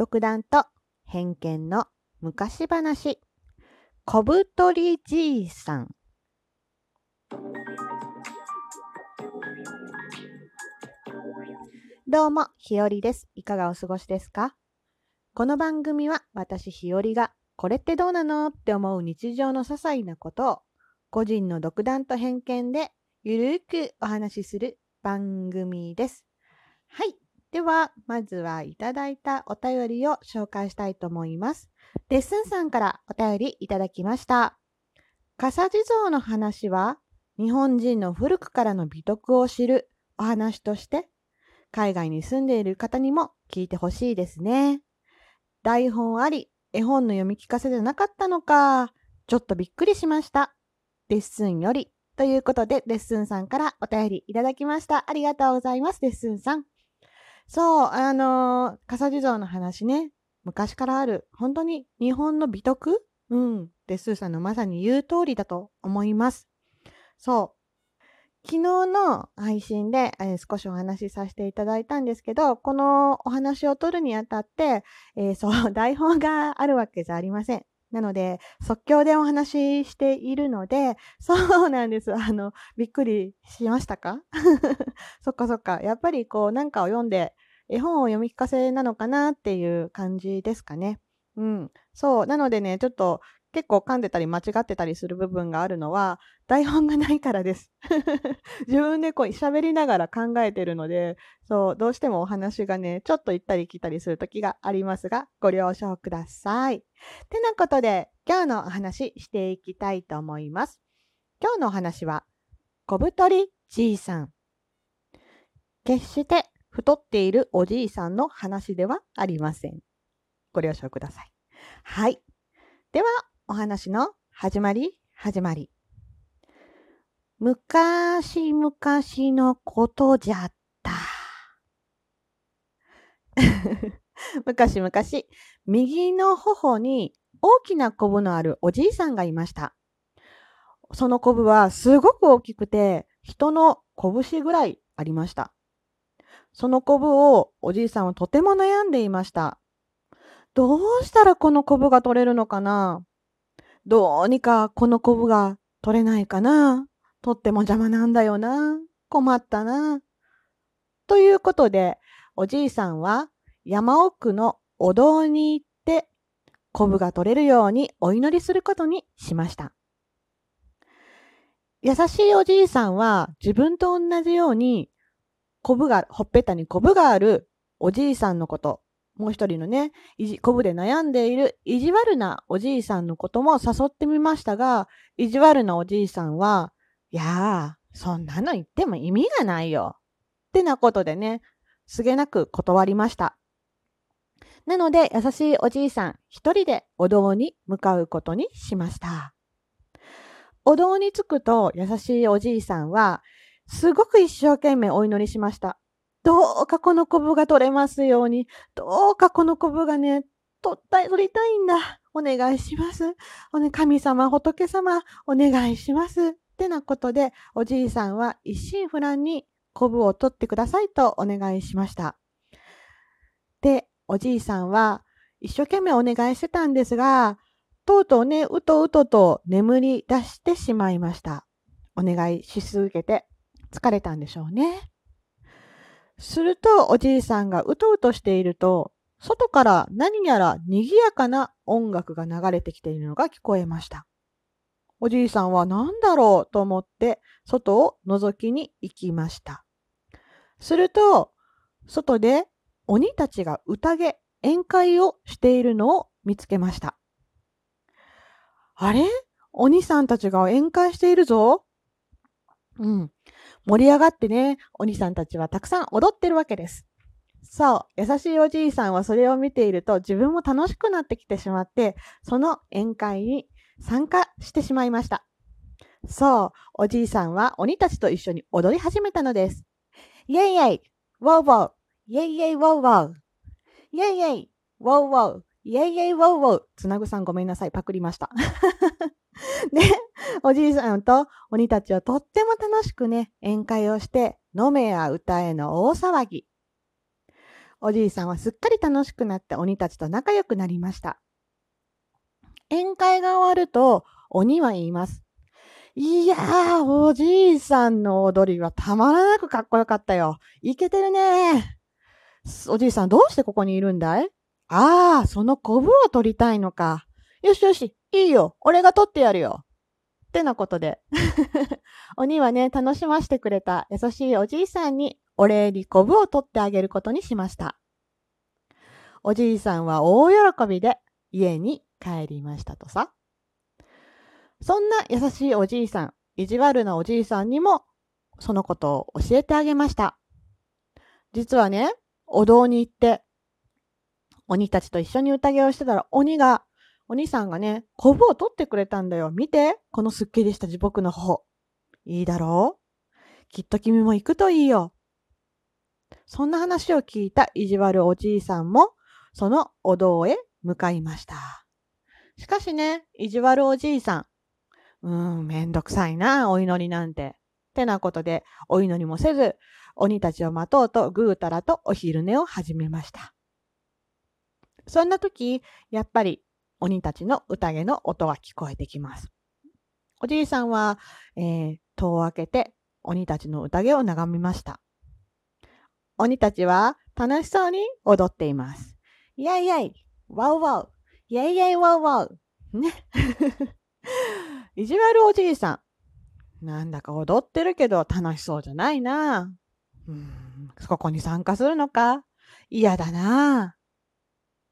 独断と偏見の昔話。小太りじいさん。どうもひよりです。いかがお過ごしですか？この番組は私ひよりがこれってどうなのって思う日常の些細なことを個人の独断と偏見でゆるくお話しする番組です。はい。では、まずはいただいたお便りを紹介したいと思います。レッスンさんからお便りいただきました。笠地蔵の話は、日本人の古くからの美徳を知るお話として、海外に住んでいる方にも聞いてほしいですね。台本あり、絵本の読み聞かせじゃなかったのか。ちょっとびっくりしました。レッスンより。ということで、レッスンさんからお便りいただきました。ありがとうございます、レッスンさん。そう、あのー、笠地蔵の話ね、昔からある、本当に日本の美徳？うん。で、スーさんのまさに言う通りだと思います。そう。昨日の配信で、えー、少しお話しさせていただいたんですけど、このお話を取るにあたって、えー、そう、台本があるわけじゃありません。なので、即興でお話ししているので、そうなんです。あの、びっくりしましたか？そっかそっか。やっぱりこう、なんかを読んで、絵本を読み聞かせなのかなっていう感じですかね。うん。そう。なのでね、ちょっと結構噛んでたり間違ってたりする部分があるのは、台本がないからです。自分でこう喋りながら考えてるので、そう、どうしてもお話がね、ちょっと行ったり来たりする時がありますが、ご了承ください。てなことで、今日のお話していきたいと思います。今日のお話は、小太りじいさん。決して太っているおじいさんの話ではありません。ご了承ください。はい。では、お話の始まり、始まり。昔々のことじゃった。昔々、右の頬に大きなコブのあるおじいさんがいました。そのコブはすごく大きくて、人の拳ぐらいありました。そのコブをおじいさんはとても悩んでいました。どうしたらこのコブが取れるのかな？どうにかこのコブが取れないかな？とっても邪魔なんだよな。困ったな。ということで、おじいさんは山奥のお堂に行って、コブが取れるようにお祈りすることにしました。優しいおじいさんは自分と同じようにコブが、ほっぺたにコブがあるおじいさんのこと、もう一人のね、いじ、コブで悩んでいる意地悪なおじいさんのことも誘ってみましたが、意地悪なおじいさんは、いやー、そんなの言っても意味がないよ。ってなことでね、すげなく断りました。なので、優しいおじいさん一人でお堂に向かうことにしました。お堂に着くと優しいおじいさんは、すごく一生懸命お祈りしました。どうかこのコブが取れますように、どうかこのコブがね、取った取りたいんだ。お願いします。おね、神様、仏様、お願いします。ってなことで、おじいさんは一心不乱にコブを取ってくださいとお願いしました。で、おじいさんは一生懸命お願いしてたんですが、とうとうね、うとうとと眠り出してしまいました。お願いし続けて。疲れたんでしょうね。するとおじいさんがうとうとしていると、外から何やら賑やかな音楽が流れてきているのが聞こえました。おじいさんは何だろうと思って外を覗きに行きました。すると、外で鬼たちが宴、宴会をしているのを見つけました。あれ？鬼さんたちが宴会しているぞ。うん。盛り上がってね、お兄さんたちはたくさん踊ってるわけです。そう、優しいおじいさんはそれを見ていると自分も楽しくなってきてしまって、その宴会に参加してしまいました。そう、おじいさんは鬼たちと一緒に踊り始めたのです。イェイイェイ、ウォーウォー、イェイイェイウォーウォー、イェイイェイ、ウォーウォー、イェイイェイウォーウォー。つなぐさんごめんなさい、パクりました。で、おじいさんと鬼たちはとっても楽しくね、宴会をして、飲めや歌えの大騒ぎ。おじいさんはすっかり楽しくなって鬼たちと仲良くなりました。宴会が終わると鬼は言います。いやー、おじいさんの踊りはたまらなくかっこよかったよ。いけてるね。おじいさんどうしてここにいるんだい？ああ、そのコブを取りたいのか。よしよし、いいよ。俺が取ってやるよ。ってなことで。鬼はね、楽しませてくれた優しいおじいさんにお礼にコブを取ってあげることにしました。おじいさんは大喜びで家に帰りましたとさ。そんな優しいおじいさん、意地悪なおじいさんにもそのことを教えてあげました。実はね、お堂に行って鬼たちと一緒に宴をしてたら鬼が、お兄さんがね、コブを取ってくれたんだよ。見て、このすっきりした地獄の頬。いいだろう？きっと君も行くといいよ。そんな話を聞いた意地悪おじいさんも、そのお堂へ向かいました。しかしね、意地悪おじいさん。うーん、めんどくさいな、お祈りなんて。ってなことで、お祈りもせず、鬼たちを待とうとぐうたらとお昼寝を始めました。そんな時、やっぱり鬼たちの宴の音が聞こえてきます。おじいさんは、えー、戸を開けて鬼たちの宴を眺めました。鬼たちは楽しそうに踊っています。イェイイェイ、ワウワウ、イェイイェイワウワウ。ね。意地悪おじいさん。なんだか踊ってるけど楽しそうじゃないな。うん、ここに参加するのか？嫌だな。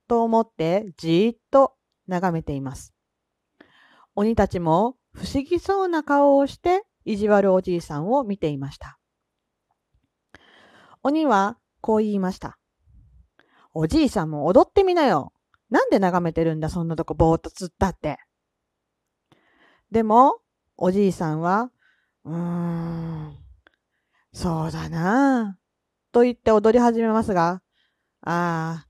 と思ってじーっと眺めています。鬼たちも不思議そうな顔をして意地悪おじいさんを見ていました。鬼はこう言いました。おじいさんも踊ってみなよ。なんで眺めてるんだ、そんなとこぼーっとつったって。でも、おじいさんは、うーん、そうだなぁ、と言って踊り始めますが、あ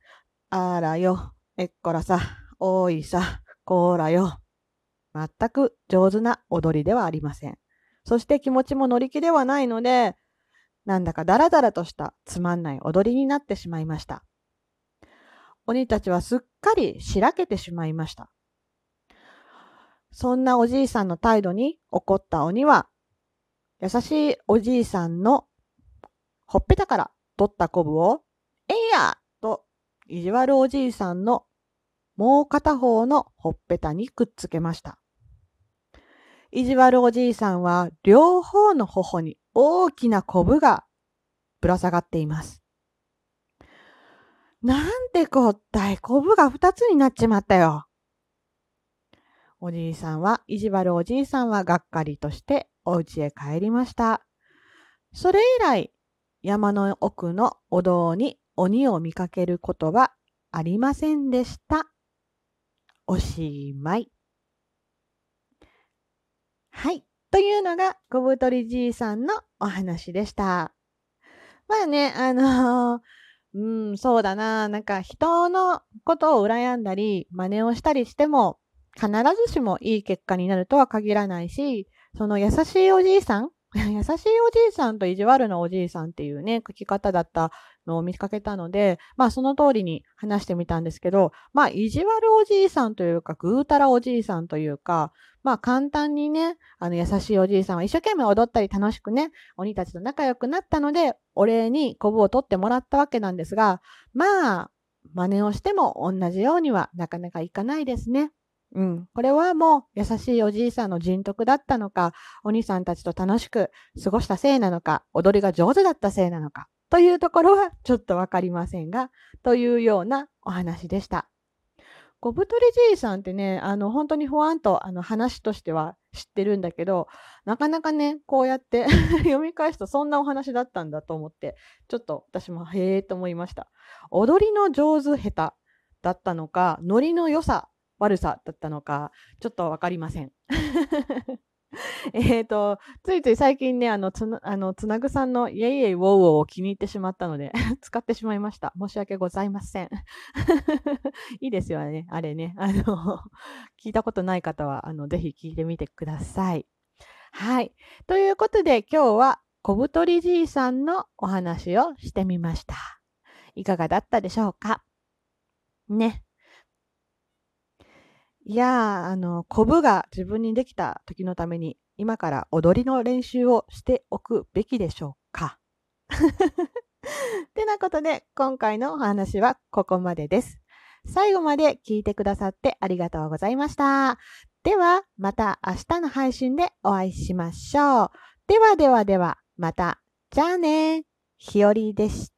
あ、あらよ、えっこらさ、おいさ、こーらよ。全く上手な踊りではありません。そして気持ちも乗り気ではないので、なんだかダラダラとしたつまんない踊りになってしまいました。鬼たちはすっかりしらけてしまいました。そんなおじいさんの態度に怒った鬼は、優しいおじいさんのほっぺたから取ったコブを、えいやと意地悪おじいさんのもう片方のほっぺたにくっつけました。意地悪おじいさんは両方の頬に大きなコブがぶら下がっています。なんてこったい、コブが二つになっちまったよ。おじいさんは、意地悪おじいさんはがっかりとしてお家へ帰りました。それ以来、山の奥のお堂に鬼を見かけることはありませんでした。おしまい。はい。というのが、小太りじいさんのお話でした。まあね、あのー、うん、そうだな。なんか人のことを羨んだり、真似をしたりしても、必ずしもいい結果になるとは限らないし、その優しいおじいさん、優しいおじいさんと意地悪なおじいさんっていうね、書き方だったのを見かけたので、まあその通りに話してみたんですけど、まあ意地悪おじいさんというか、ぐうたらおじいさんというか、まあ簡単にね、あの優しいおじいさんは一生懸命踊ったり楽しくね、鬼たちと仲良くなったので、お礼にコブを取ってもらったわけなんですが、まあ、真似をしても同じようにはなかなかいかないですね。うん。これはもう優しいおじいさんの人徳だったのか、お兄さんたちと楽しく過ごしたせいなのか、踊りが上手だったせいなのか、というところはちょっとわかりませんが、というようなお話でした。小太りじいさんってね、あの、本当にふわんとあの話としては知ってるんだけど、なかなかね、こうやって 読み返すとそんなお話だったんだと思って、ちょっと私もへえと思いました。踊りの上手下手だったのか、ノリの良さ悪さだったのか、ちょっとわかりません。えっと、ついつい最近ね、あの、つな、あの、つなぐさんのイエイエイウォーウォーを気に入ってしまったので 使ってしまいました。申し訳ございません。いいですよね、あれね。あの、聞いたことない方は、あの、ぜひ聞いてみてください。はい。ということで、今日は小太りじいさんのお話をしてみました。いかがだったでしょうか？ね。いやー、あの、コブが自分にできた時のために、今から踊りの練習をしておくべきでしょうか てなことで、今回のお話はここまでです。最後まで聞いてくださってありがとうございました。では、また明日の配信でお会いしましょう。ではではでは、また。じゃあね。ひよりでした。